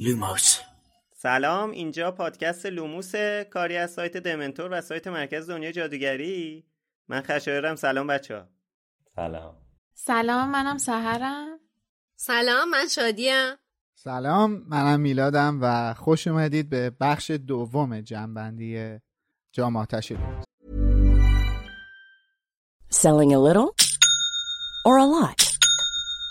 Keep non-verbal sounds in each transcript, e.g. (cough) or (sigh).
لوموس. سلام اینجا پادکست لوموس کاری از سایت دمنتور و سایت مرکز دنیا جادوگری. من خشایرم سلام بچه ها سلام. سلام منم سهرم. سلام من شادیم. سلام منم میلادم و خوش اومدید به بخش دوم جنبندی جام آتش Selling a little or a lot?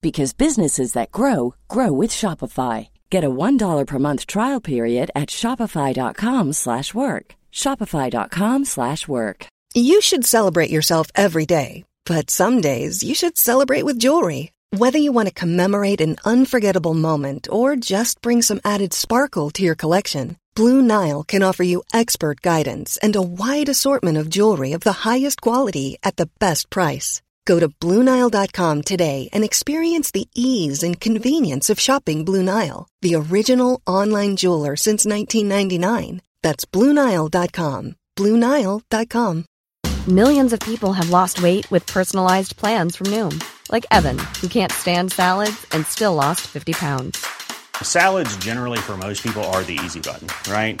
because businesses that grow grow with Shopify. Get a $1 per month trial period at shopify.com/work. shopify.com/work. You should celebrate yourself every day, but some days you should celebrate with jewelry. Whether you want to commemorate an unforgettable moment or just bring some added sparkle to your collection, Blue Nile can offer you expert guidance and a wide assortment of jewelry of the highest quality at the best price. Go to BlueNile.com today and experience the ease and convenience of shopping Blue Nile, the original online jeweler since 1999. That's BlueNile.com. BlueNile.com. Millions of people have lost weight with personalized plans from Noom, like Evan, who can't stand salads and still lost 50 pounds. Salads, generally, for most people, are the easy button, right?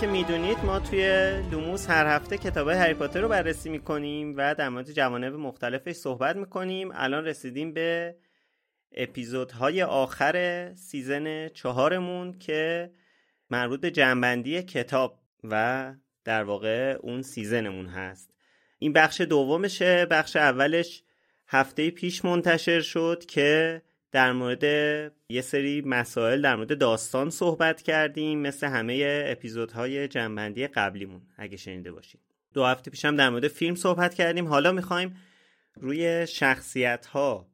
که می‌دونید ما توی لوموس هر هفته کتاب هری پاتر رو بررسی می‌کنیم و در مورد جوانب مختلفش صحبت می‌کنیم. الان رسیدیم به اپیزودهای آخر season چهارمون که مربوط به جمع‌بندی کتاب و در واقع اون season مون هست. این بخش دومشه بخش اولش هفته پیش منتشر شد که در مورد یه سری مسائل در مورد داستان صحبت کردیم مثل همه اپیزودهای جنبندی قبلیمون اگه شنیده باشید دو هفته پیش هم در مورد فیلم صحبت کردیم. حالا می‌خوایم روی شخصیت ها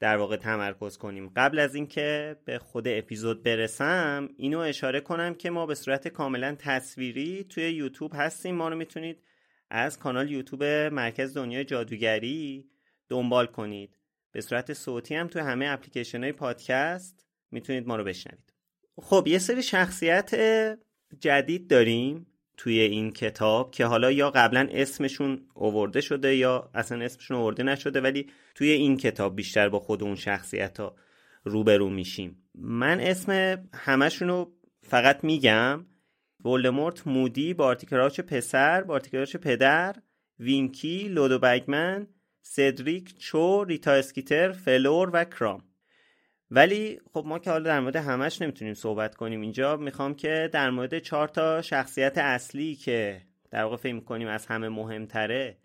در واقع تمرکز کنیم. قبل از اینکه به خود اپیزود برسم اینو اشاره کنم که ما به صورت کاملا تصویری توی یوتیوب هستیم. ما رو می‌تونید از کانال یوتیوب مرکز دنیای جادوگری دنبال کنید. به صورت صوتی هم توی همه اپلیکیشن های پادکست می‌تونید ما رو بشنوید. خب یه سری شخصیت جدید داریم توی این کتاب که حالا یا قبلا اسمشون اوورده شده یا اصلا اسمشون اوورده نشده ولی توی این کتاب بیشتر با خود اون شخصیت ها روبرو میشیم. من اسم همشون رو فقط میگم. ولدمورت مودی بارتیکراچ پسر بارتیکراچ پدر وینکی لودو بگمن سدریک چو ریتا اسکیتر فلور و کرام. ولی خب ما که حالا در مورد همش نمی‌تونیم صحبت کنیم اینجا می‌خوام که در مورد چهار تا شخصیت اصلی که در واقع فکر کنیم از همه مهمتره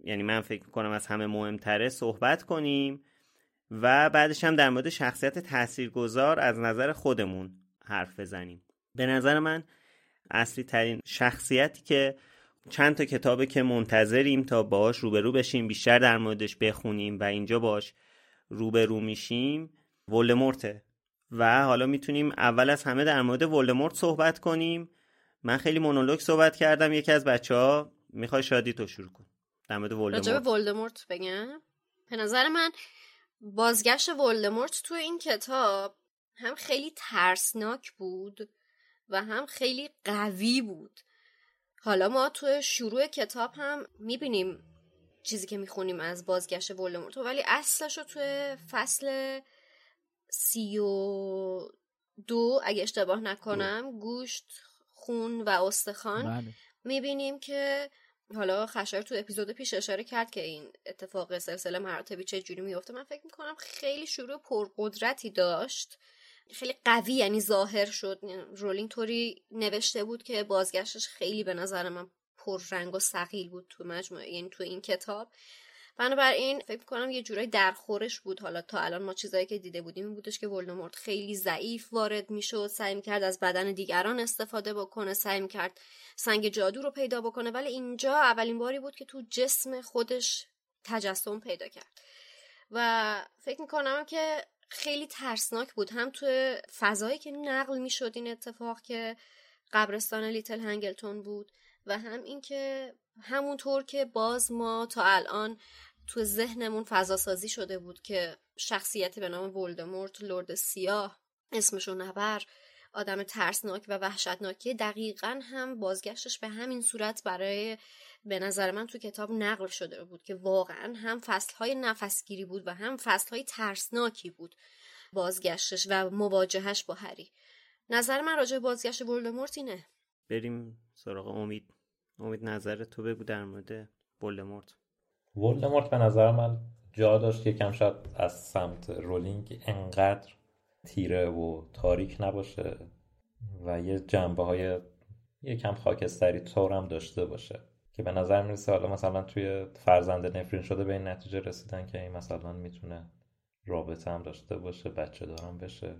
یعنی من فکر کنم از همه مهمتره صحبت کنیم و بعدش هم در مورد شخصیت تاثیرگذار از نظر خودمون حرف بزنیم. به نظر من اصلی ترین شخصیتی که چند تا کتابه که منتظریم تا باش روبرو بشیم بیشتر در موردش بخونیم و اینجا باش روبرو میشیم. ولدمورته و حالا می‌تونیم اول از همه در مورد ولدمورت صحبت کنیم. من خیلی مونولوگ صحبت کردم یکی از بچه ها می‌خوای شادی تو شروع کن. در مورد ولدمورت. راجب ولدمورت بگم. به نظر من بازگشت ولدمورت تو این کتاب هم خیلی ترسناک بود و هم خیلی قوی بود. حالا ما تو شروع کتاب هم می‌بینیم چیزی که می‌خونیم از بازگشت ولدمورت. ولی اصلش رو توی فصل سی و دو اگه اشتباه نکنم گوشت خون و استخوان بله. می‌بینیم که حالا خشار تو اپیزود پیش اشاره کرد که این اتفاق سلسله مراتبی چه جوری میفته من فکر می‌کنم خیلی شروع پرقدرتی داشت. خیلی قوی یعنی ظاهر شد. رولینگ طوری نوشته بود که بازگشتش خیلی به نظر من پررنگ و سقیل بود تو مجموعه یعنی تو این کتاب. بنابراین فکر کنم یه جورایی درخورش بود. حالا تا الان ما چیزایی که دیده بودیم این بودش که ولدمورت خیلی ضعیف وارد می‌شد سعی می‌کرد از بدن دیگران استفاده بکنه سعی می‌کرد سنگ جادو رو پیدا بکنه. ولی اینجا اولین باری بود که تو جسم خودش تجسم پیدا کرد. و فکر می‌کنم که خیلی ترسناک بود. هم تو فضایی که نقل می‌شد این اتفاق که قبرستان لیتل هنگلتون بود و هم اینکه همونطور که باز ما تا الان تو ذهنمون فضا سازی شده بود که شخصیتی به نام ولدمورت لرد سیاه اسمشو نبر آدم ترسناک و وحشتناکی دقیقا هم بازگشتش به همین صورت برای به نظر من تو کتاب نقل شده بود که واقعا هم فصلهای نفسگیری بود و هم فصلهای ترسناکی بود بازگشتش و مواجهش با هری. نظر من راجع بازگشت ولدمورت اینه. بریم سراغ امید. امید نظر تو بگو در مورد ولدمورت. ولدمورت به نظر من جا داشت که کم شاید از سمت رولینگ انقدر تیره و تاریک نباشه و یه جنبه های یکم خاکستری طور هم داشته باشه. که به نظر می‌رسه حالا مثلا توی فرزند نفرین شده به این نتیجه رسیدن که این مثلا می‌تونه رابطه هم داشته باشه بچه دارم بشه.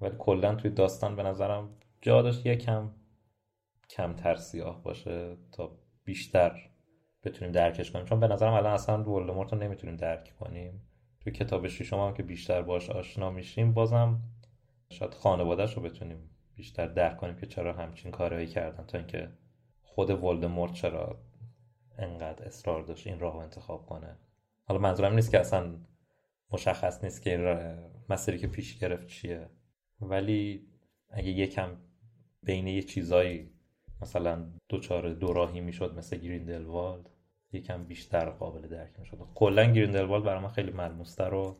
ولی کلا توی داستان به نظرم جا داشت یکم کمتر سیاه باشه تا بیشتر بتونیم درکش کنیم. چون به نظرم الان اصلا ولدمورت رو نمی‌تونیم درک کنیم. توی کتاب ششم هم که بیشتر باش آشنا میشیم بازم شاید خانوادهش رو بتونیم بیشتر درک کنیم که چرا همچین کارهایی کردن تا اینکه خود ولدمورت چرا انقدر اصرار داشت این راه رو انتخاب کنه؟ حالا منظورم نیست که اصلا مشخص نیست که این مسیری که پیش گرفت چیه. ولی اگه یکم بین یه چیزایی مثلا دوچار دو راهی می‌شد مثل گریندلوالد یکم بیشتر قابل درک می‌شد. کلا گریندلوالد برای من خیلی ملموستر و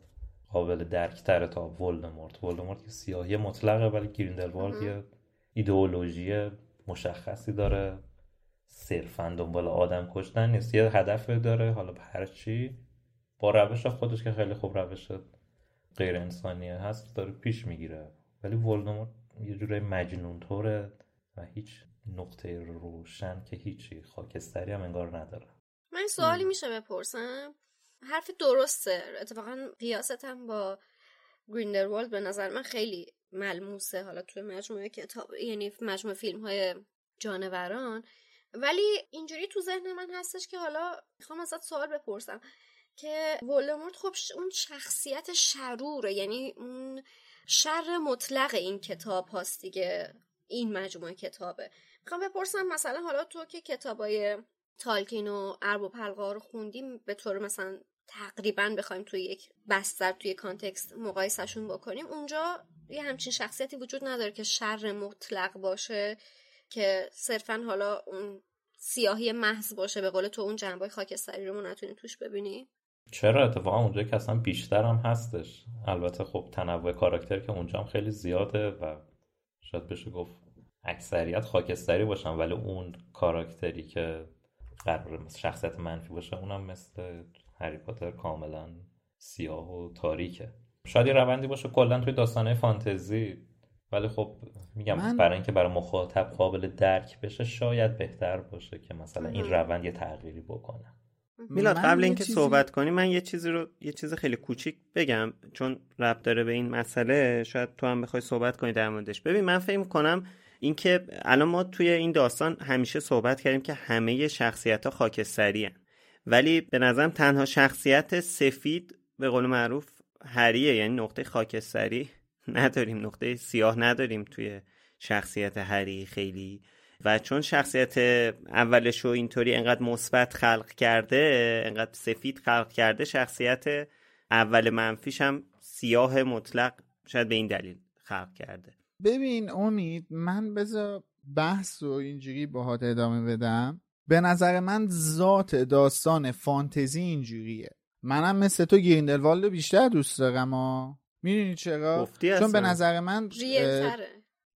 قابل درک تره تا ولدمورت ولدمورت که سیاهی مطلقه ولی گریندلوالد یه ایدئولوژی مشخصی داره. صرفا دنبال آدم کشتن نیست. یه هدف داره حالا به هر چی. با روش خودش که خیلی خوب روش غیر انسانیه هست داره پیش می‌گیره. ولی ولدمورت یه جورای مجنون طوره و هیچ نقطه روشن که هیچی خاکستری هم انگار نداره. من سوالی میشه بپرسم. حرف درسته. اتفاقا قیاستم با گریندروالد به نظر من خیلی ملموسه. حالا توی مجموعه کتاب یعنی مجموعه فیلم های جانوران. ولی اینجوری تو ذهن من هستش که حالا می‌خوام ازت سوال بپرسم که ولدمورت خب اون شخصیت شروره یعنی اون شر مطلق این کتاب هاست دیگه این مجموعه کتابه. می‌خوام بپرسم مثلا حالا تو که کتابای تالکین و ارب و پلقا رو خوندیم به طور مثلا تقریبا بخوایم توی یک بستر توی کانتکست مقایسهشون بکنیم اونجا یه همچین شخصیتی وجود نداره که شر مطلق باشه؟ که صرفا حالا اون سیاهی محض باشه به قول تو اون جنبای خاکستری رو ما نتونیم توش ببینیم؟ چرا؟ اتفاقا اونجا که اصلا بیشتر هم هستش. البته خب تنوع کاراکتر که اونجا هم خیلی زیاده و شاید بشه گفت اکثریت خاکستری باشن ولی اون کاراکتری که قرار شخصیت منفی باشه اونم مثل هری پاتر کاملا سیاه و تاریکه. شاید یه روندی باشه کلا توی داستانه فانتزی ولی خب میگم من... برای اینکه برای مخاطب قابل درک بشه شاید بهتر باشه که مثلا این روند یه تغییری بکنه. میلاد قبل اینکه چیزی... صحبت کنی من یه چیزی رو یه چیز خیلی کوچیک بگم چون ربط داره به این مسئله. شاید تو هم بخوای صحبت کنی در موردش. ببین من فکر کنم اینکه الان ما توی این داستان همیشه صحبت کردیم که همه شخصیت ها خاکستری هن. ولی به نظرم تنها شخصیت سفید به قول معروف هریه یعنی نقطه خاکستری. نداریم نقطه سیاه نداریم توی شخصیت هری خیلی. و چون شخصیت اولش رو اینطوری انقدر مثبت خلق کرده انقدر سفید خلق کرده شخصیت اول منفیش هم سیاه مطلق شاید به این دلیل خلق کرده. ببین امید من بذار بحث و اینجوری باهات ادامه بدم. به نظر من ذات داستان فانتزی اینجوریه. منم مثل تو گریندلوالد بیشتر دوست دارم می‌دونی چرا؟ چون به نظر من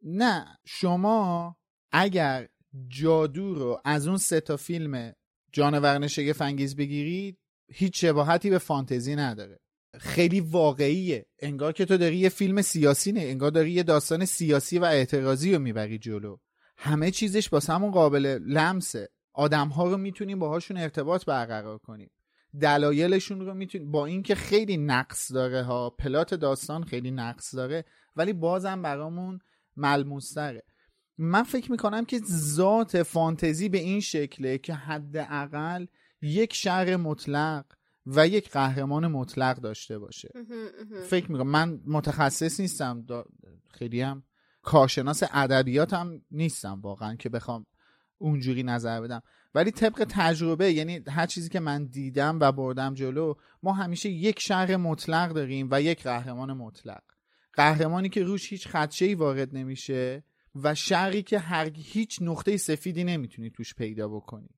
نه شما اگر جادو رو از اون سه تا فیلم جانورن شگفت انگیز بگیرید هیچ شباهتی به فانتزی نداره. خیلی واقعیه. انگار که تو داری یه فیلم سیاسی نه انگار داری یه داستان سیاسی و اعتراضی رو می‌بری جلو. همه چیزش با همون قابل لمسه. آدم ها رو می‌تونیم باهاشون ارتباط برقرار کنیم. دلایلشون رو می‌تونیم با اینکه خیلی نقص داره ها پلات داستان خیلی نقص داره ولی بازم برامون ملموستره. من فکر می‌کنم که ذات فانتزی به این شکله که حداقل یک شهر مطلق و یک قهرمان مطلق داشته باشه. فکر می‌کنم من متخصص نیستم خیلی هم کارشناس ادبیات هم نیستم واقعا که بخوام اونجوری نظر بدم. ولی طبق تجربه یعنی هر چیزی که من دیدم و بردم جلو ما همیشه یک شهر مطلق داریم و یک قهرمان مطلق. قهرمانی که روش هیچ خدشه وارد نمیشه و شهری که هر هیچ نقطه سفیدی نمی‌تونی توش پیدا بکنی.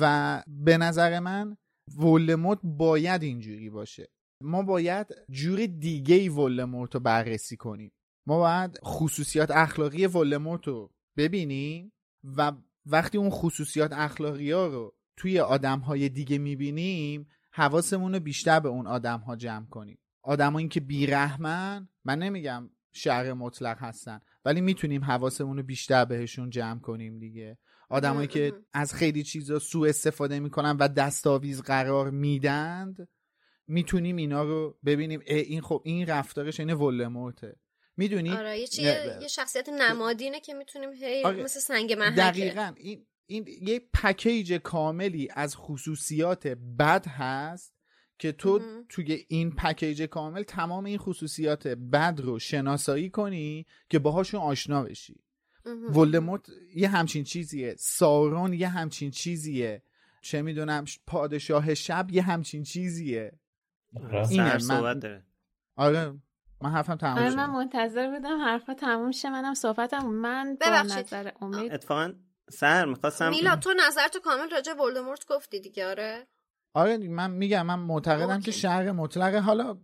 و به نظر من ولموت باید اینجوری باشه. ما باید جور دیگه ای ولموت رو بررسی کنیم. ما باید خصوصیات اخلاقی ولموت رو ببینیم و وقتی اون خصوصیات اخلاقی ها رو توی آدم های دیگه می‌بینیم حواسمون رو بیشتر به اون آدم ها جمع کنیم. آدمایی که بیرحمن من نمیگم شهر مطلق هستن ولی می‌تونیم حواسمون رو بیشتر بهشون جمع کنیم دیگه. آدمایی که از خیلی چیزا سوء استفاده می‌کنن و دستاویز قرار میدند می‌تونیم اینا رو ببینیم. این خب این رفتارش اینه ولموته می‌دونی؟ آره یه, یه شخصیت نمادینه که می‌تونیم هی آره. مثل سنگ محکه دقیقا. این این یه پکیج کاملی از خصوصیات بد هست که تو توی این پکیج کامل تمام این خصوصیات بد رو شناسایی کنی که باهاشون آشنا بشی. ولدمورت یه همچین چیزیه. سارون یه همچین چیزیه. چه می‌دونم پادشاه شب یه همچین چیزیه. اینه من... آره. من حرفم تموم آره من منتظر بودم حرفا تموم شه منم صحبتم من با نظر امید. اتفاقا سر می‌خواستم میلا تو نظر تو کامل راجع ولدمورت گفتی دیگه آره؟ آره من میگم من معتقدم که شهر مطلقه. حالا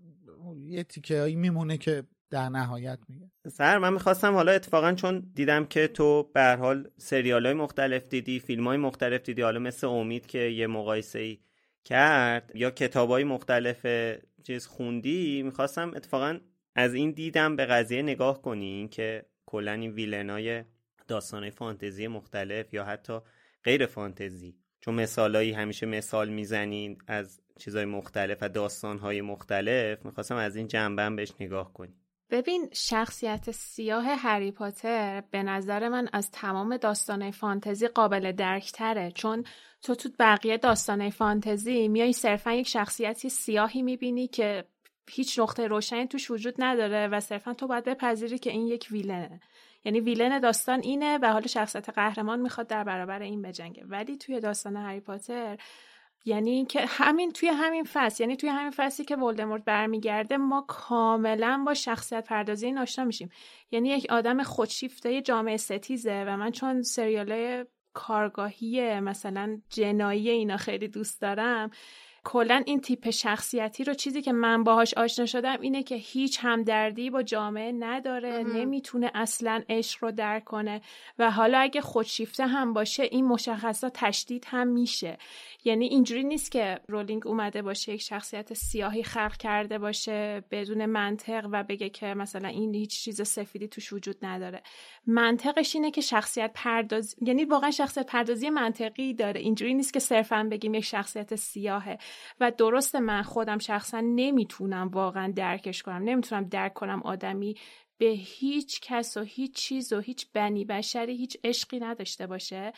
یه تیکه هایی میمونه که در نهایت میگه. سر من می‌خواستم حالا اتفاقا چون دیدم که تو به حال سریال های مختلف دیدی فیلم های مختلف دیدی حالا مثل امید که یه مقایسه ای کرد یا کتاب های مختلف چیز خوندی می‌خواستم اتفاقا از این دیدم به قضیه نگاه کنی که کلا این ویلنای داستانهای فانتزی مختلف یا حتی غیر فانتزی. چون مثالایی همیشه مثال می‌زنین از چیزهای مختلف و داستانهای مختلف می‌خواستم از این جنبه بهش نگاه کنی ببین شخصیت سیاه هری پاتر به نظر من از تمام داستانه فانتزی قابل درکتره. چون تو تو بقیه داستانه فانتزی میای صرفا یک شخصیتی سیاهی می‌بینی که هیچ نقطه روشنی توش وجود نداره و صرفا تو باید بپذیری که این یک ویلنه. یعنی ویلن داستان اینه و حالا شخصیت قهرمان می‌خواد در برابر این بجنگه. ولی توی داستان هری پاتر یعنی که همین توی همین فصل یعنی توی همین فصلی که ولدمورت برمیگرده ما کاملا با شخصیت پردازی آشنا میشیم. یعنی یک آدم خودشیفته جامعه ستیزه و من چون سریال کارگاهی مثلا جنایی اینا خیلی دوست دارم کلا این تیپ شخصیتی رو چیزی که من باهاش آشنا شدم اینه که هیچ همدردی با جامعه نداره نمی‌تونه اصلا عشق رو درک کنه. و حالا اگه خودشیفته هم باشه این مشخصات تشدید هم میشه. یعنی اینجوری نیست که رولینگ اومده باشه یک شخصیت سیاهی خلق کرده باشه بدون منطق و بگه که مثلا این هیچ چیز سفیدی توش وجود نداره. منطقش اینه که شخصیت پردازی یعنی واقعا شخصیت پردازی منطقی داره. اینجوری نیست که صرفا بگیم یک شخصیت سیاهه. و درست من خودم شخصا نمی‌تونم واقعا درکش کنم. نمی‌تونم درک کنم آدمی به هیچ کس و هیچ چیز و هیچ بنی بشری هیچ عشقی نداشته باشه.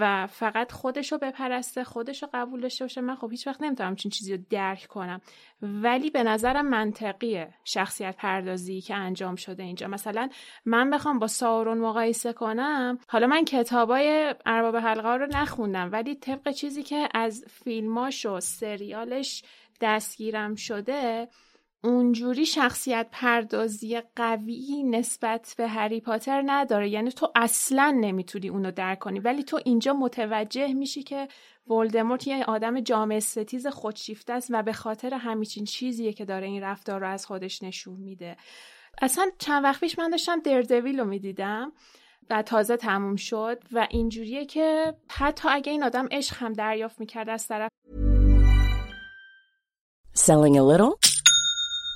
و فقط خودشو بپرسته خودشو قبول داشته باشه. من خب هیچ وقت نمی‌تونم چین چیزی رو درک کنم. ولی به نظرم منطقیه شخصیت پردازی که انجام شده اینجا. مثلا من بخوام با سارون مقایسه کنم حالا من کتابای ارباب حلقه رو نخوندم ولی طبق چیزی که از فیلماش و سریالش دستگیرم شده اونجوری شخصیت پردازی قوی نسبت به هری پاتر نداره. یعنی تو اصلا نمی‌تونی اونو درک کنی. ولی تو اینجا متوجه میشی که ولدمورت یه آدم جامعه ستیز خودشیفته است و به خاطر همیچین چیزیه که داره این رفتار رو از خودش نشون میده. اصلا چند وقت پیش من داشتم دردویل رو می‌دیدم و تازه تموم شد و اینجوریه که حتی اگه این آدم عشق هم دریافت می‌کرد از طرف Selling a little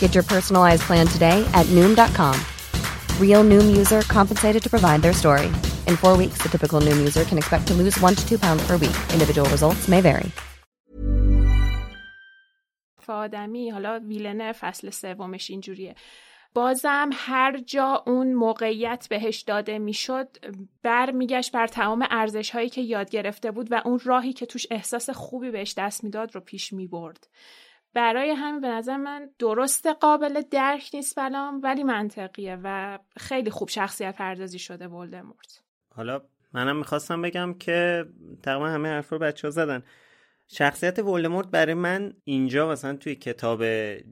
Get your personalized plan today at Noom.com. Real Noom user compensated to provide their story. In four weeks, the typical Noom user can expect to lose one to two pounds per week. Individual results may vary. آدمی حالا ویلنه فصل سومش اینجوریه بازم هر جا اون موقعیت بهش داده می‌شد برمیگشت بر تمام ارزش هایی که یاد گرفته بود و اون راهی که توش احساس خوبی بهش دست می‌داد رو پیش می‌برد برای همین به نظر من درست قابل درک نیست بلام ولی منطقیه و خیلی خوب شخصیت پردازی شده ولدمورت. حالا منم می‌خواستم بگم که تقریبا همه حرف رو بچه ها زدن. شخصیت ولدمورت برای من اینجا مثلا توی کتاب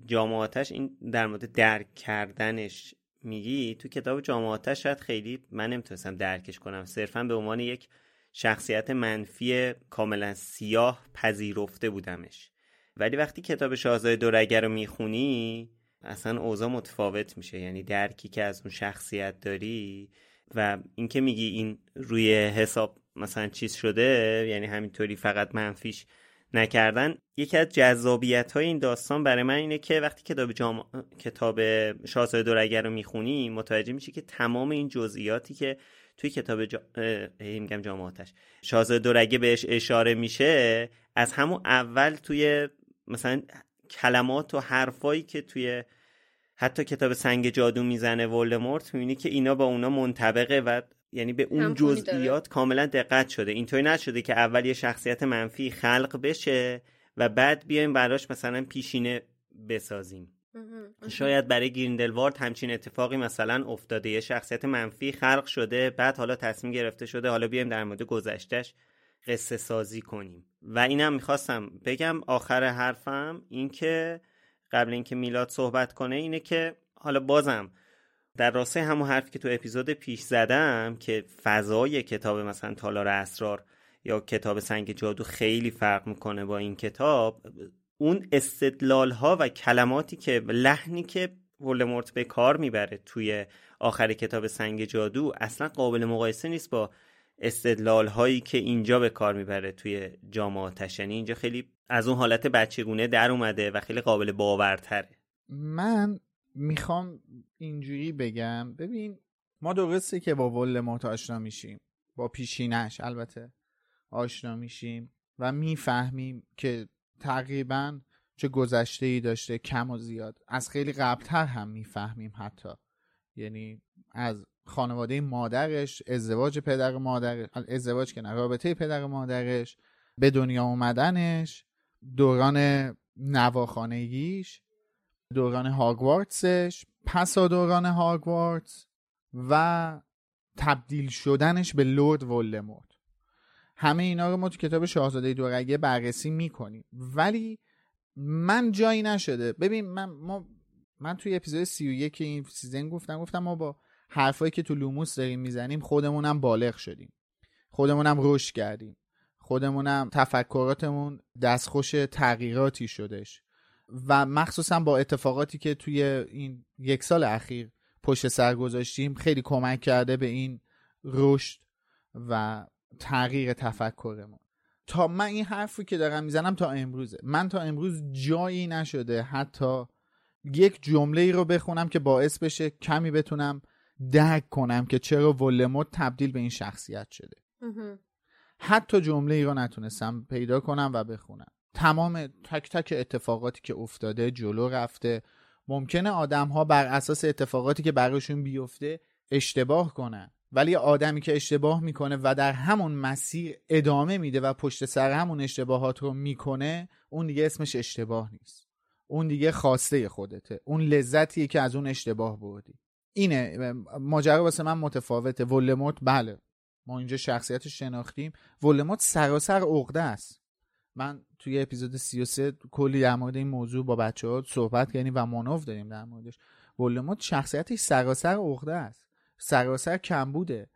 جامعاتش این در مورد درک کردنش میگی؟ تو کتاب جامعاتش شاید خیلی من نمی‌تونستم درکش کنم. صرفا به عنوان یک شخصیت منفی کاملا سیاه پذیرفته بودمش. ولی وقتی کتاب شاهزاده دورگه رو می‌خونی اصلا اوضاع متفاوت میشه. یعنی درکی که از اون شخصیت داری و اینکه میگی این روی حساب مثلا چیز شده یعنی همینطوری فقط منفیش نکردن یکی از جذابیت های این داستان برای من اینه که وقتی کتاب جام... کتاب شاهزاده دورگه رو می‌خونی متوجه میشی که تمام این جزئیاتی که توی کتاب جا... میگم جامعاتش شاهزاده دورگه بهش اشاره میشه از همون اول توی مثلا کلمات و حرفایی که توی حتی کتاب سنگ جادو می‌زنه ولدمورت می‌بینی که اینا با اونا منطبقه و یعنی به اون جزئیات کاملا دقت شده. اینطوری نشده که اول یه شخصیت منفی خلق بشه و بعد بیایم براش مثلا پیشینه بسازیم. شاید برای گریندلوارد همچین اتفاقی مثلا افتاده. یه شخصیت منفی خلق شده بعد حالا تصمیم گرفته شده حالا بیایم در مورد گذشتش قصه سازی کنیم. و اینم می‌خواستم بگم آخر حرفم این که قبل اینکه میلاد صحبت کنه اینه که حالا بازم در راستای همون حرفی که تو اپیزود پیش زدم که فضای کتاب مثلا تالار اسرار یا کتاب سنگ جادو خیلی فرق می‌کنه با این کتاب اون استدلال ها و کلماتی که لحنی که ولدمورت به کار می‌بره توی آخر کتاب سنگ جادو اصلا قابل مقایسه نیست با استدلال هایی که اینجا به کار می‌بره توی جامعاتش یعنی اینجا خیلی از اون حالت بچگونه در اومده و خیلی قابل باورتره. من می‌خوام اینجوری بگم ببین ما درسته که با ولدمورت آشنا میشیم با پیشینش البته آشنا میشیم و می‌فهمیم که تقریبا چه گذشته ای داشته کم و زیاد. از خیلی قبلتر هم می‌فهمیم حتی. یعنی از خانواده مادرش ازدواج پدر مادر ازدواج که رابطه پدر مادرش به دنیا اومدنش دوران نواخانگیش دوران هاگوارتسش پسا دوران هاگوارتس و تبدیل شدنش به لورد ولدمورت. همه اینا رو ما تو کتاب شاهزاده دورگه بررسی می‌کنیم. ولی من جایی نشده. ببین من ما من توی اپیزود 31 این season گفتم گفتم ما با حرفایی که تو لوموس داریم می‌زنیم خودمونم بالغ شدیم. خودمونم رشد کردیم. خودمونم تفکراتمون دستخوش تغییراتی شدش و مخصوصا با اتفاقاتی که توی این یک سال اخیر پشت سر گذاشتیم خیلی کمک کرده به این رشد و تغییر تفکرمون. تا من این حرفی که دارم می‌زنم تا امروزه. من تا امروز جایی نشده حتی یک جمله ای رو بخونم که باعث بشه کمی بتونم درک کنم که چرا ولموت تبدیل به این شخصیت شده. حتی جمله ای رو نتونستم پیدا کنم و بخونم. تمام تک تک اتفاقاتی که افتاده جلو رفته. ممکنه آدم ها بر اساس اتفاقاتی که براشون بیفته اشتباه کنن. ولی آدمی که اشتباه می‌کنه و در همون مسیر ادامه میده و پشت سر همون اشتباهات رو می‌کنه اون دیگه اسمش اشتباه نیست. اون دیگه خواسته خودته. اون لذتیه که از اون اشتباه بردی. اینه ماجرا واسه من متفاوته. ولموت بله. ما اینجا شخصیت شناختیم. ولموت سراسر عقده است. من توی اپیزود 33 کلی در مورد این موضوع با بچه ها صحبت کردیم و منوف داریم در موردش. ولموت شخصیتش سراسر عقده است. سراسر کمبوده.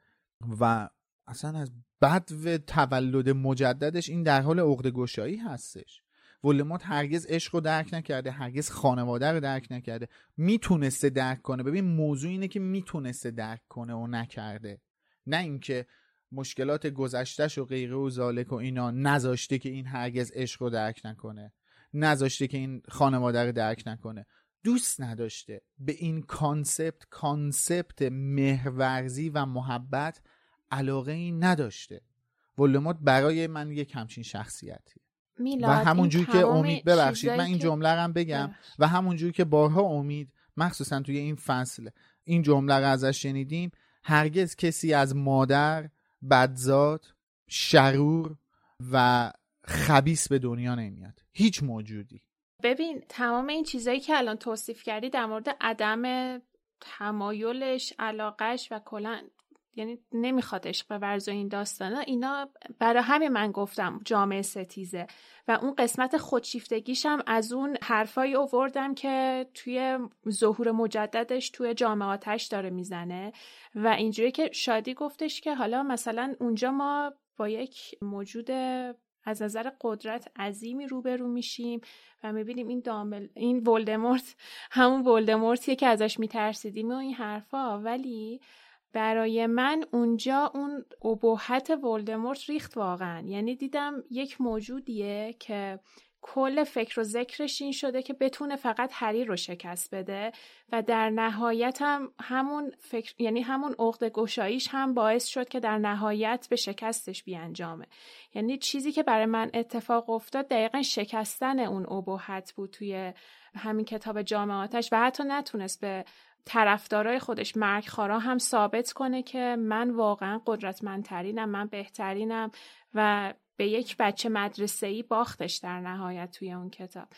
و اصلا از بد و تولد مجددش این در حال عقده گشایی هستش. ولموت هرگز عشق رو درک نکرده هرگز خانواده رو درک نکرده. می‌تونسته درک کنه. ببین موضوع اینه که می‌تونسته درک کنه و نکرده. نه اینکه مشکلات گذشتش و غیره و ذالک و اینا نذاشته که این هرگز عشق رو درک نکنه. نذاشته که این خانواده رو درک نکنه. دوست نداشته. به این concept concept مهرورزی و محبت علاقه ای نداشته. ولدمورت برای من یک همچین شخصیتی میلاد و همونجوری که امید ببخشید من این جمله رو هم بگم. ببخشید. و همونجوری که بارها امید مخصوصا توی این فصل این جمله رو ازش شنیدیم هرگز کسی از مادر بدزاد شرور و خبیس به دنیا نمیاد. هیچ موجودی. ببین تمام این چیزایی که الان توصیف کردی در مورد عدم تمایلش علاقش و کلا یعنی نمی‌خواد عشق ورز و این داستانا اینا برای همین من گفتم جامعه ستیزه. و اون قسمت خودشیفتگیش هم از اون حرفایی اووردم که توی ظهور مجددش توی جامعاتش داره می‌زنه. و اینجوری که شادی گفتش که حالا مثلا اونجا ما با یک موجود از نظر قدرت عظیمی روبرو میشیم و می‌بینیم این دامل این ولدمورت همون ولدمورتیه که ازش میترسیدیم و این حرفا. ولی برای من اونجا اون ابهت ولدمورت ریخت واقعا. یعنی دیدم یک موجودیه که کل فکر و ذکرش این شده که بتونه فقط هری رو شکست بده و در نهایت هم همون فکر یعنی همون عقد گشاییش هم باعث شد که در نهایت به شکستش بیانجامه. یعنی چیزی که برای من اتفاق افتاد دقیقا شکستن اون ابهت بود توی همین کتاب جامعاتش و حتی نتونست به طرفدارای خودش مرگ خارا هم ثابت کنه که من واقعا قدرتمندترینم من بهترینم و به یک بچه مدرسه ای باختش در نهایت توی اون کتاب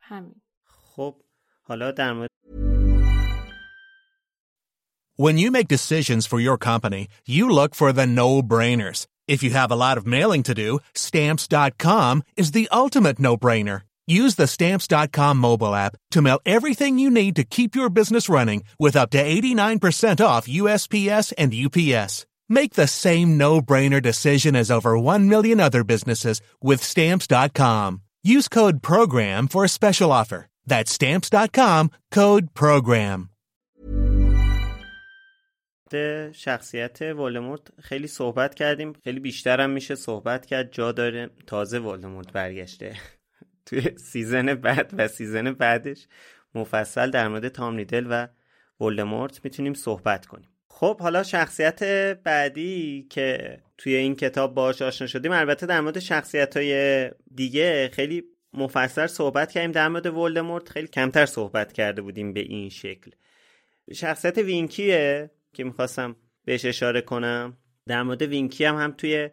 همین خب حالا در مورد When you make decisions for your company, you look for the no-brainers. If you have a lot of mailing to do, stamps.com is the ultimate no-brainer. Use the stamps.com mobile app to mail everything you need to keep your business running with up to 89% off USPS and UPS. Make the same no-brainer decision as over 1 million other businesses with stamps.com. Use code PROGRAM for a special offer. That's stamps.com, code PROGRAM. شخصیت ولدمورت خیلی صحبت کردیم خیلی بیشتر هم میشه صحبت کرد جا داره تازه ولدمورت برگشته توی season بعد و season بعدش مفصل در مورد تام ریدل و ولدمورت می‌تونیم صحبت کنیم. خب حالا شخصیت بعدی که توی این کتاب باهاش آشنا شدیم البته در مورد شخصیت های دیگه خیلی مفصل صحبت کردیم. در مورد ولدمورت خیلی کمتر صحبت کرده بودیم به این شکل. شخصیت وینکیه که می‌خواستم بهش اشاره کنم. در مورد وینکی هم هم توی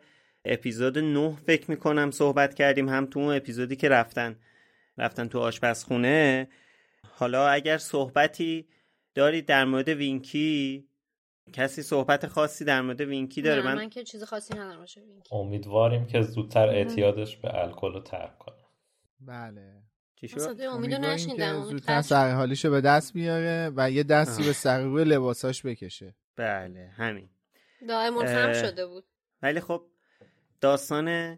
اپیزود 9 فکر می‌کنم صحبت کردیم هم تو اون اپیزودی که رفتن. رفتن تو آشپزخونه. حالا اگر صحبتی دارید در مورد وینکی کسی صحبت خاصی در مورد وینکی داره؟ من, من که چیز خاصی ندارم وینکی. امیدواریم که زودتر اعتیادش به الکل رو ترک کنه. بله. چی شد؟ امیدو نشنیدم زودتر سر حالیشو به دست بیاره و یه دستی به سر روی لباساش بکشه. بله همین. دائم‌الخمر شده بود. ولی خب داستان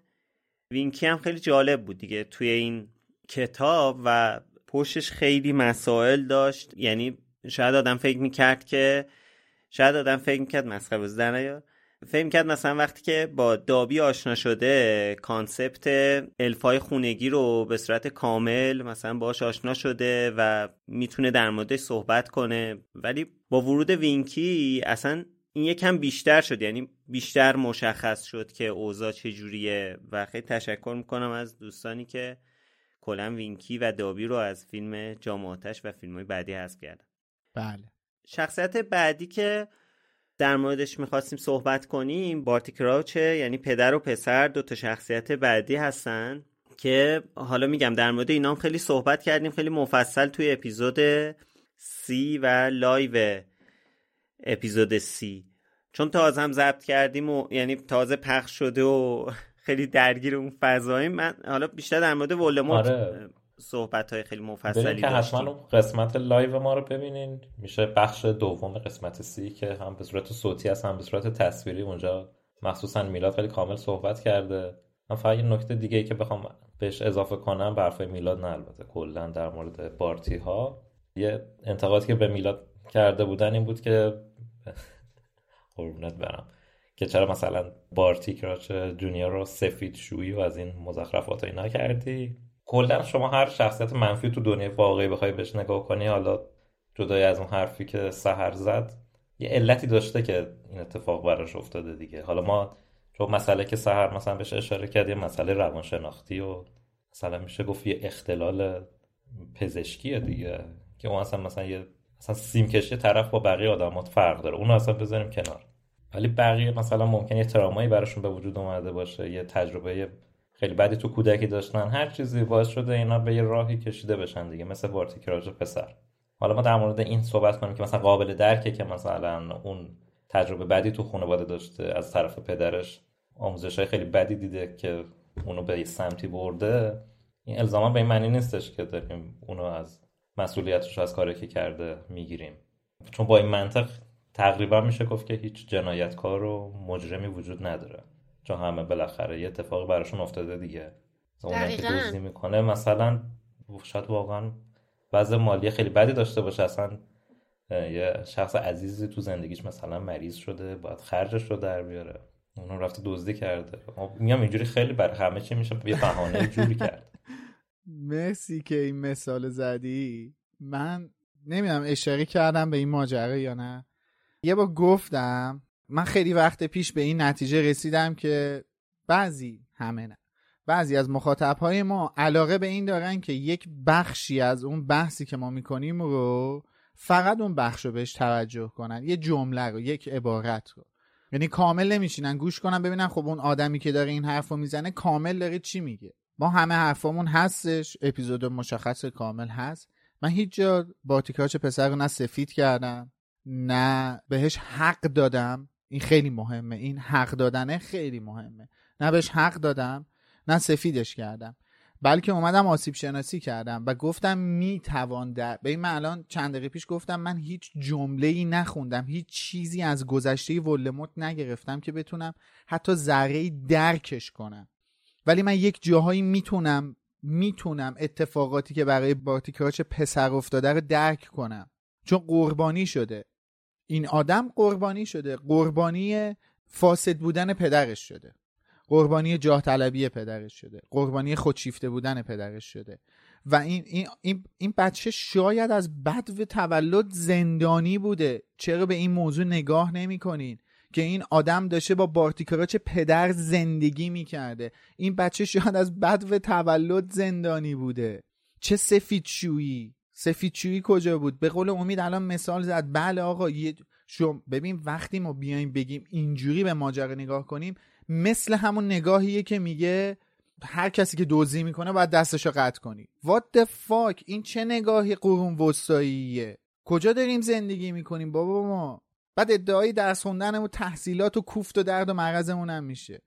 وینکی هم خیلی جالب بود دیگه توی این کتاب و پشتش خیلی مسائل داشت. یعنی شاید آدم فکر می‌کرد که شاید آدم فکر می‌کرد مسخره بزدن یا فکر می‌کرد مثلا وقتی که با دابی آشنا شده concept elf ای خونگی رو به صورت کامل مثلا باش آشنا شده و می‌تونه در موردش صحبت کنه. ولی با ورود وینکی اصلا این یکم بیشتر شد یعنی بیشتر مشخص شد که اوضاع چجوریه و خیلی تشکر می‌کنم از دوستانی که کلا وینکی و دابی رو از فیلم جامعاتش و فیلم های بعدی هست کردن. بله. شخصیت بعدی که در موردش می‌خواستیم صحبت کنیم بارتی کراوچه یعنی پدر و پسر دو تا شخصیت بعدی هستن که حالا میگم در مورد اینام خیلی صحبت کردیم خیلی مفصل توی اپیزود سی و live اپیزود سی. چون تازه هم ضبط کردیم و یعنی تازه پخش شده و خیلی درگیر اون فضایی من حالا بیشتر در مورد ولدمورت آره. صحبت های خیلی مفصلی که حتما قسمت live ما رو ببینین. میشه بخش دوم قسمت سی که هم به صورت صوتی هست هم به صورت تصویری اونجا. مخصوصا میلاد خیلی کامل صحبت کرده. من فقط یه نکته دیگه ای که بخوام بهش اضافه کنم به حرفای میلاد نه البته کلا در مورد بارتی ها یه انتقادی که به میلاد کرده بودن این بود که (laughs) قربونت برم. که چرا مثلا بارتی کراچ جونیور رو سفید شویی و از این مزخرفات اینا کردی؟ کلا شما هر شخصیت منفی تو دنیای واقعی بخوای بهش نگاه کنی حالا جدای از اون حرفی که سهر زد یه علتی داشته که این اتفاق براش افتاده دیگه. حالا ما چون مسئله که سهر مثلا بهش اشاره کرد یه مسئله روانشناختی و مثلا میشه گفت یه اختلال پزشکیه دیگه. که اون اصلا مثلا یه مثلا سیمکشی طرف با بقیه آدمات فرق داره. اونو اصلا بذاریم کنار. ولی بقیه مثلا ممکن یه ترامایی براشون به وجود اومده باشه یه تجربه خیلی بدی تو کودکی داشتن هر چیزی باعث شده اینا به یه راهی کشیده بشن دیگه مثل بارتی کراج پسر. حالا ما در مورد این صحبت کنیم که مثلا قابل درکه که مثلا اون تجربه بدی تو خانواده داشته از طرف پدرش آموزش های خیلی بدی دیده که اونو به سمتی برده. این الزاما به این معنی نیستش که داریم اونو از مسئولیتش از کاری که کرده می‌گیریم. چون با این منطق تقریبا میشه گفت که هیچ جنایتکار و مجرمی وجود نداره. چون همه بالاخره یه اتفاقی براشون افتاده دیگه. اون که دزدی می‌کنه مثلا شاید واقعا وضع مالی خیلی بدی داشته باشه. اصلا یه شخص عزیزی تو زندگیش مثلا مریض شده باید خرجش رو در بیاره. اونو رفته دزدی کرده. میگم اینجوری خیلی برای همه چی میشه یه بهانه جوری کرد. مرسی که این مثال زدی. من نمی‌دونم اشاره کردم به این ماجرا یا نه. یه بار گفتم من خیلی وقت پیش به این نتیجه رسیدم که بعضی همه نه. بعضی از مخاطبهای ما علاقه به این دارن که یک بخشی از اون بحثی که ما می‌کنیم رو فقط اون بخش رو بهش توجه کنن. یه جمله رو یک عبارت رو. یعنی کامل نمیشینن گوش کنن ببینن خب اون آدمی که داره این حرف رو می‌زنه کامل داره چی میگه. ما همه حرفامون هستش اپیزود مشخص کامل هست. من هیچ جا با تیکاچ پسر رو نه سفید کردم نه بهش حق دادم. این خیلی مهمه این حق دادنه خیلی مهمه. نه بهش حق دادم نه سفیدش کردم. بلکه اومدم آسیب شناسی کردم و گفتم می‌توان در. به این الان چند دقیقه پیش گفتم من هیچ جمله ای نخوندم هیچ چیزی از گذشته ولدمورت نگرفتم که بتونم حتی ذره درکش کنم. ولی من یک جاهایی می‌تونم می‌تونم اتفاقاتی که برای بارتیکراچ پسر افتاده رو درک کنم. چون قربانی شده. این آدم قربانی شده. قربانی فاسد بودن پدرش شده. قربانی جاه طلبی پدرش شده. قربانی خودشیفته بودن پدرش شده. و این, این, این, این بچه شاید از بد و تولد زندانی بوده. چرا به این موضوع نگاه نمی کنین که این آدم داشته با بارتیکراچ پدر زندگی می‌کرده. این بچه شاید از بد و تولد زندانی بوده. چه سفید شویی سفیدشویی کجا بود؟ به قول امید الان مثال زد. بله آقا یه شم ببین وقتی ما بیایم بگیم اینجوری به ماجرا نگاه کنیم مثل همون نگاهیه که میگه هر کسی که دزدی می‌کنه باید دستشو قطع کنی. What the fuck این چه نگاهی قرون وسطاییه؟ کجا داریم زندگی می‌کنیم بابا ما؟ بعد ادعای درس خوندن و تحصیلات و کوفت و درد و مرضمون هم میشه.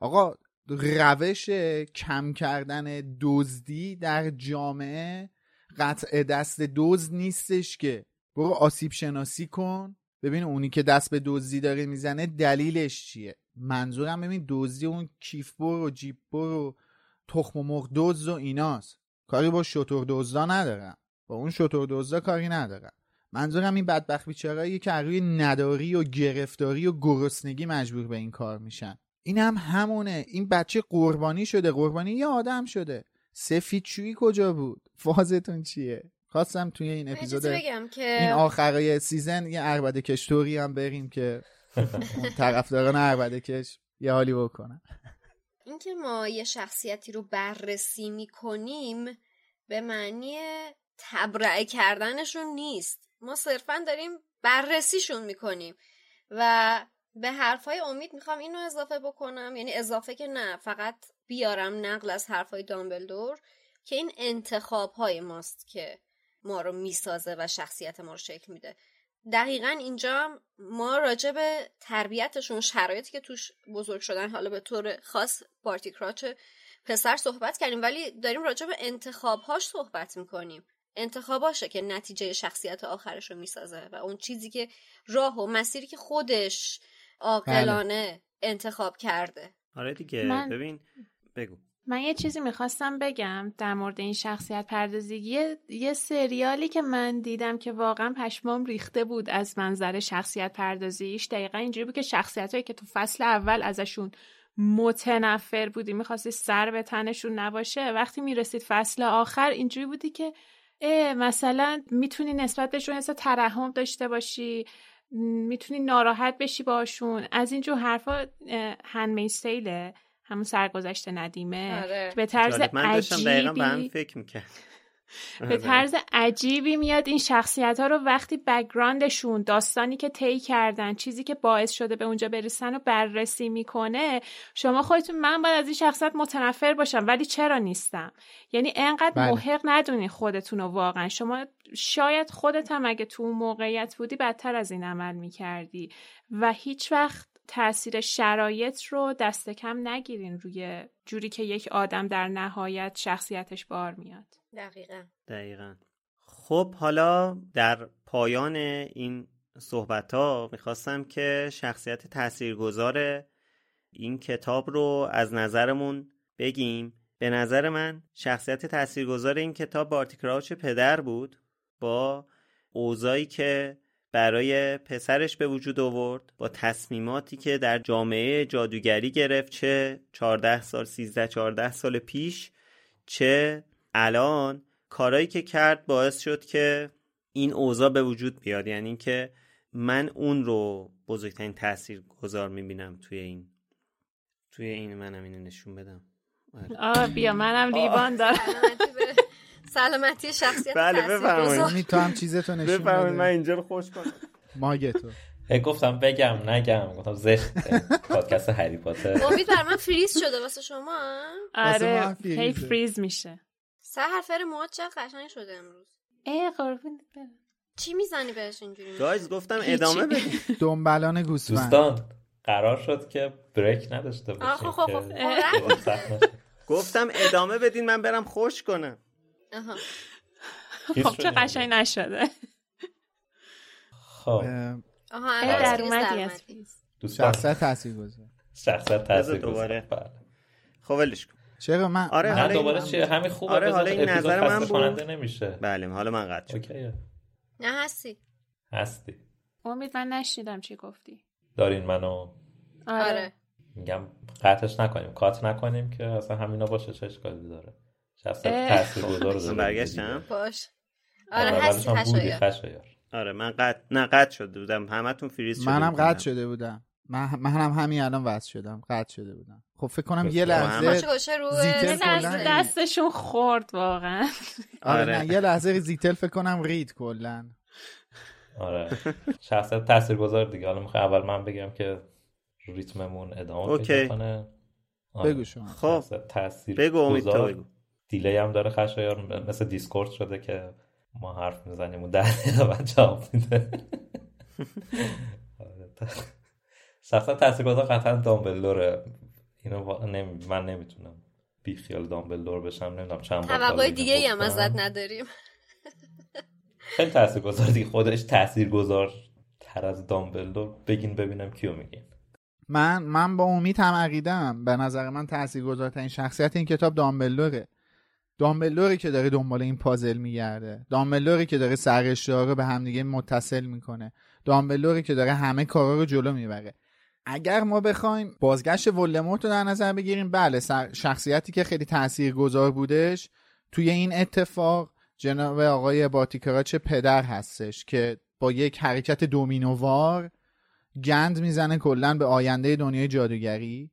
آقا روش کم کردن دزدی در جامعه قطع دست دزد نیستش که. برو آسیب شناسی کن. ببین اونی که دست به دزدی داره می‌زنه دلیلش چیه؟ منظورم ببین دزدی اون کیف بر و جیب بر و تخم و مرغ دزد و ایناست. کاری با شطور دزدا ندارم. با اون شطور دزدا کاری ندارم. منظورم این بدبخت بیچارهایی که روی نداری و گرفتاری و گرسنگی مجبور به این کار میشن. این هم همونه. این بچه قربانی شده. قربانی یه آدم شده. سفید چویی کجا بود؟ فازتون چیه؟ خواستم توی این اپیزود بگم که این آخرای سیزن یه عربده کش توری هم بریم که (laughs) طرفداران عربده کش یه حالی بکنن. اینکه ما یه شخصیتی رو بررسی می‌کنیم به معنی تبرعه کردنشون نیست. ما صرفا داریم بررسیشون می‌کنیم و به حرفای امید می‌خوام اینو اضافه بکنم یعنی اضافه که نه فقط بیارم نقل از حرفای دامبلدور که این انتخاب های ماست که ما رو می‌سازه و شخصیت ما رو شکل میده. دقیقا اینجا ما راجع به تربیتشون شرایطی که توش بزرگ شدن حالا به طور خاص بارتی کراچ پسر صحبت کردیم ولی داریم راجع به انتخابهاش صحبت می‌کنیم. انتخاباشه که نتیجه شخصیت آخرش رو می‌سازه و اون چیزی که راه و مسیری که خودش عاقلانه بله. انتخاب کرده. آره دیگه. من... ببین بگو. من یه چیزی می‌خواستم بگم در مورد این شخصیت پردازی یه, سریالی که من دیدم که واقعا پشمام ریخته بود از منظر شخصیت پردازیش. دقیقا اینجوری بود که شخصیت هایی که تو فصل اول ازشون متنفر بودی می‌خواستی سر به تنشون نباشه وقتی می‌رسید فصل آخر اینجوری بودی که مثلا می‌تونی نسبت بهشون حس ترحم داشته باشی می‌تونی ناراحت بشی باشون از اینجور حرفا هنمی سیله همون سرگذشت ندیمه آره. به طرز عجیبی فکر می‌کرد به. طرز عجیبی میاد این شخصیت ها رو وقتی background شون داستانی که طی کردن چیزی که باعث شده به اونجا برسن و بررسی می‌کنه شما خودتون من باید از این شخصیت متنفر باشم ولی چرا نیستم یعنی انقدر بله. محق ندونی خودتون رو واقعا شما شاید خودت هم اگه تو اون موقعیت بودی بدتر از این عمل می‌کردی و هیچ وقت تاثیر شرایط رو دست کم نگیرین روی جوری که یک آدم در نهایت شخصیتش بار میاد. دقیقا. دقیقا. خب حالا در پایان این صحبت ها می‌خواستم که شخصیت تاثیرگذار این کتاب رو از نظرمون بگیم. به نظر من شخصیت تاثیرگذار این کتاب بارتیکراوچ پدر بود با اوضاعی که برای پسرش به وجود آورد با تصمیماتی که در جامعه جادوگری گرفت چه 14 سال 13 14 سال پیش چه الان. کارایی که کرد باعث شد که این اوضاع به وجود بیاد. یعنی اینکه من اون رو بزرگترین تاثیر گذار می‌بینم توی این توی این منم اینو نشون بدم. آره. آه بیا منم لیوان دارم. سلامتی شخصیت بله بفرمایید. تو هم چیزتو نشون بفرمایید من اینجا رو خوش کنم. ماگه تو. گفتم بگم نگم. گفتم زشت. پادکست هری پاتر. امید بر من فریز شده واسه شما؟ آره هی فریز میشه. سه حرفر موهات چه قشنگ شده امروز. ای قربونت برم. چی می‌زنی بهش اینجوری؟ گایز گفتم ادامه بدیم دنبالان گوسفند. دوستان قرار شد که بریک نداشته باشیم خب خب گفتم ادامه بدین من برم خوش کنم. خب چه قشنگ نشده. خب. آها در اومدی از شخصیت تاثیر گذار شخصیت تاثیر دوباره. خب ولش کن. چرا من آره حالا دوباره چیه همین خوبه. آره حالا این نظر من بود. نمیشه. بله حالا من قطع اوکیه. نه هستی. هستی. امید من نشیدم چی گفتی. دارین منو آره. میگم قطعش نکنیم. کات نکنیم که اصلا همینا باشه چه اشکالی داره. تاثیرگذار رو برگشتم. باش. آره هستی خشایار. آره من قطع نه قطع شده بودم. همتون فریز شده منم قطع شده بودم. من منم همین الان وصل شدم. قطع شده بودم. خب فکر کنم یه لحظه زیتل دستشون خورد واقعا. (laughs) آره, آره. نه یه لحظه زیتل فکر کنم رید کلا. آره. شخصیت تاثیرگذار دیگه. حالا می‌خوام اول من بگم که ریتممون ادامه پیدا کنه. آره. بگو شما. خب تاثیر بگو امید بگو. delay ای هم داره خشایار مثل Discord شده که ما حرف می‌زنیم و در دقیقه بعد جواب میده. (laughs) شخصا تاثیرگذار قطعا دامبلوره اینو نمی... من نمی‌تونم بی خیال دامبلدور بشم نمی‌دونم چند بار توقع دیگه ای هم ازت نداریم. خیلی تاثیرگذار دیگه خودش تاثیرگذار تر از دامبلدور. بگین ببینم کیو میگین. من من با امید هم عقیدم به نظر من تاثیرگذارترین شخصیت این کتاب دامبلوره دامبلوری که داره دنبال این پازل میگرده. دامبلوری که داره سرشتار رو به همدیگه متصل می‌کنه. دامبلوری که داره همه کارا رو جلو می‌بره. اگر ما بخوایم بازگشت ولدمورت رو در نظر بگیریم بله شخصیتی که خیلی تاثیرگذار بودش توی این اتفاق جناب آقای باتیکراچ پدر هستش که با یک حرکت دومینووار گند می‌زنه کلا به آینده دنیای جادوگری.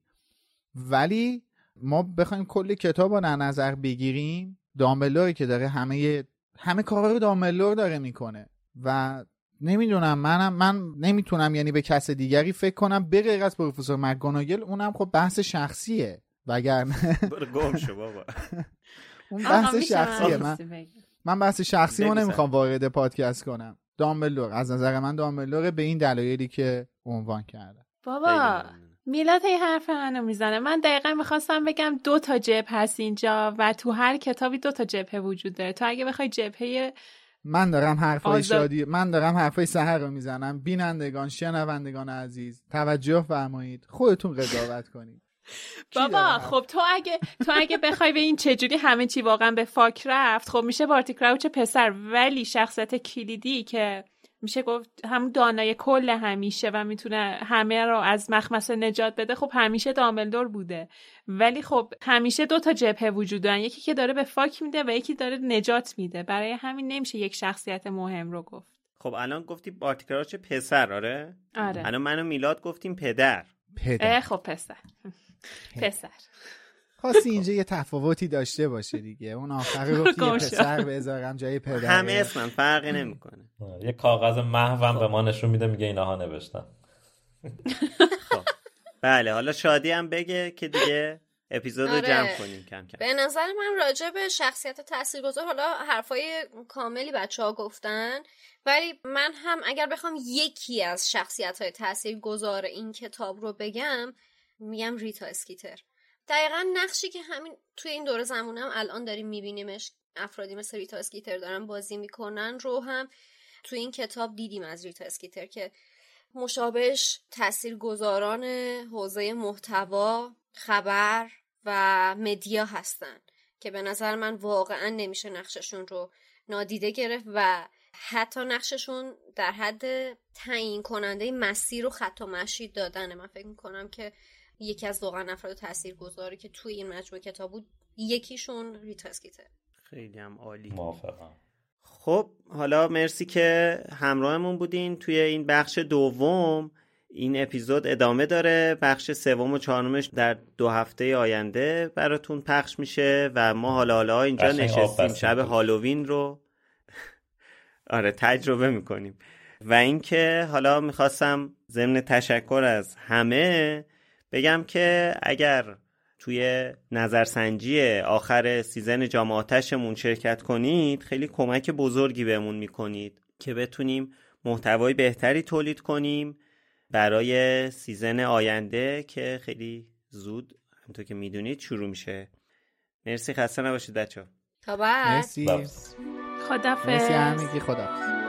ولی ما بخوایم کلی کتاب رو در نظر بگیریم دامبلوری که داره همه همه کارا رو دامبلور داره می‌کنه و نمی‌دونم منم من نمی‌تونم یعنی به کس دیگری فکر کنم به غیر از پروفسور مکگوناگل اونم خب بحث شخصیه. وگرنه گم شو بابا. (laughs) اون بحث شخصیه. من من بحث شخصی رو نمی‌خوام وارد پادکست کنم. دامبلور از نظر من دامبلور به این دلایلی که عنوان کرده. بابا میلاد این حرف منو می‌زنه. من دقیقا می‌خواستم بگم دو تا جبه هست اینجا و تو هر کتابی دو تا جبهه وجود داره. تو اگه بخوای جبهه من دارم حرفای شادی من دارم حرفای سحر رو می‌زنم. بینندگان شنوندگان عزیز توجه فرمایید. خودتون قضاوت کنید. (laughs) بابا خب تو اگه تو اگه بخوای به این چجوری همه چی واقعا به فاک رفت خب میشه بارتی کراوچ پسر. ولی شخصیت کلیدی که میشه گفت هم دانای کل همیشه و می‌تونه همه رو از مخمسه نجات بده. خب همیشه دامبلدور بوده. ولی خب همیشه دو تا جبهه وجود دارن. یکی که داره به فاک میده و یکی داره نجات میده. برای همین نمیشه یک شخصیت مهم رو گفت. خب الان گفتی بارتیکراچ پسر آره؟ آره. الان منو میلاد گفتیم پدر. پدر. خب پسر. (laughs) پسر. خواستی اینجا یه تفاوتی داشته باشه دیگه. اون آخر گفتی یه پسر بذارم جای پدر. همه اسمم فرقی نمی‌کنه. یه کاغذ محوم به ما نشون میده میگه اینها نوشتن. خب. بله حالا شادی هم بگه که دیگه اپیزود آره. جمع کنیم کم کم. به نظر من راجع به شخصیت تاثیرگذار حالا حرفای کاملی بچه ها گفتن ولی من هم اگر بخوام یکی از شخصیت های تاثیرگذار این کتاب رو بگم میگم ریتا اسکیتر. دقیقا نقشی که همین توی این دوره زمانم الان داریم میبینیمش افرادی مثل ریتا اسکیتر دارن بازی می‌کنن رو هم توی این کتاب دیدیم از ریتا اسکیتر که مشابهش تاثیرگذاران حوزه محتوا خبر و media هستن که به نظر من واقعا نمیشه نقششون رو نادیده گرفت و حتی نقششون در حد تعیین کننده مسیر و خط و مشی دادنه. من فکر می‌کنم که یکی از واقعا افراد تاثیرگذاری که توی این مجموعه کتاب بود یکیشون ریتا اسکیتر خیلی هم عالی. موافقم. خب حالا مرسی که همراهمون بودین. توی این بخش دوم این اپیزود ادامه داره. بخش سوم و چهارمش در دو هفته آینده براتون پخش میشه و ما حالا حالا اینجا نشستیم شب هالووین رو. (laughs) آره تجربه می‌کنیم. و اینکه حالا می‌خواستم ضمن تشکر از همه بگم که اگر توی نظرسنجی آخر season جام آتشمون شرکت کنید خیلی کمک بزرگی بهمون می‌کنید که بتونیم محتوای بهتری تولید کنیم برای season آینده که خیلی زود همونطور که می‌دونید شروع میشه. مرسی خسته نباشید بچه تا بعد. مرسی. خدافظ. مرسی همگی خدا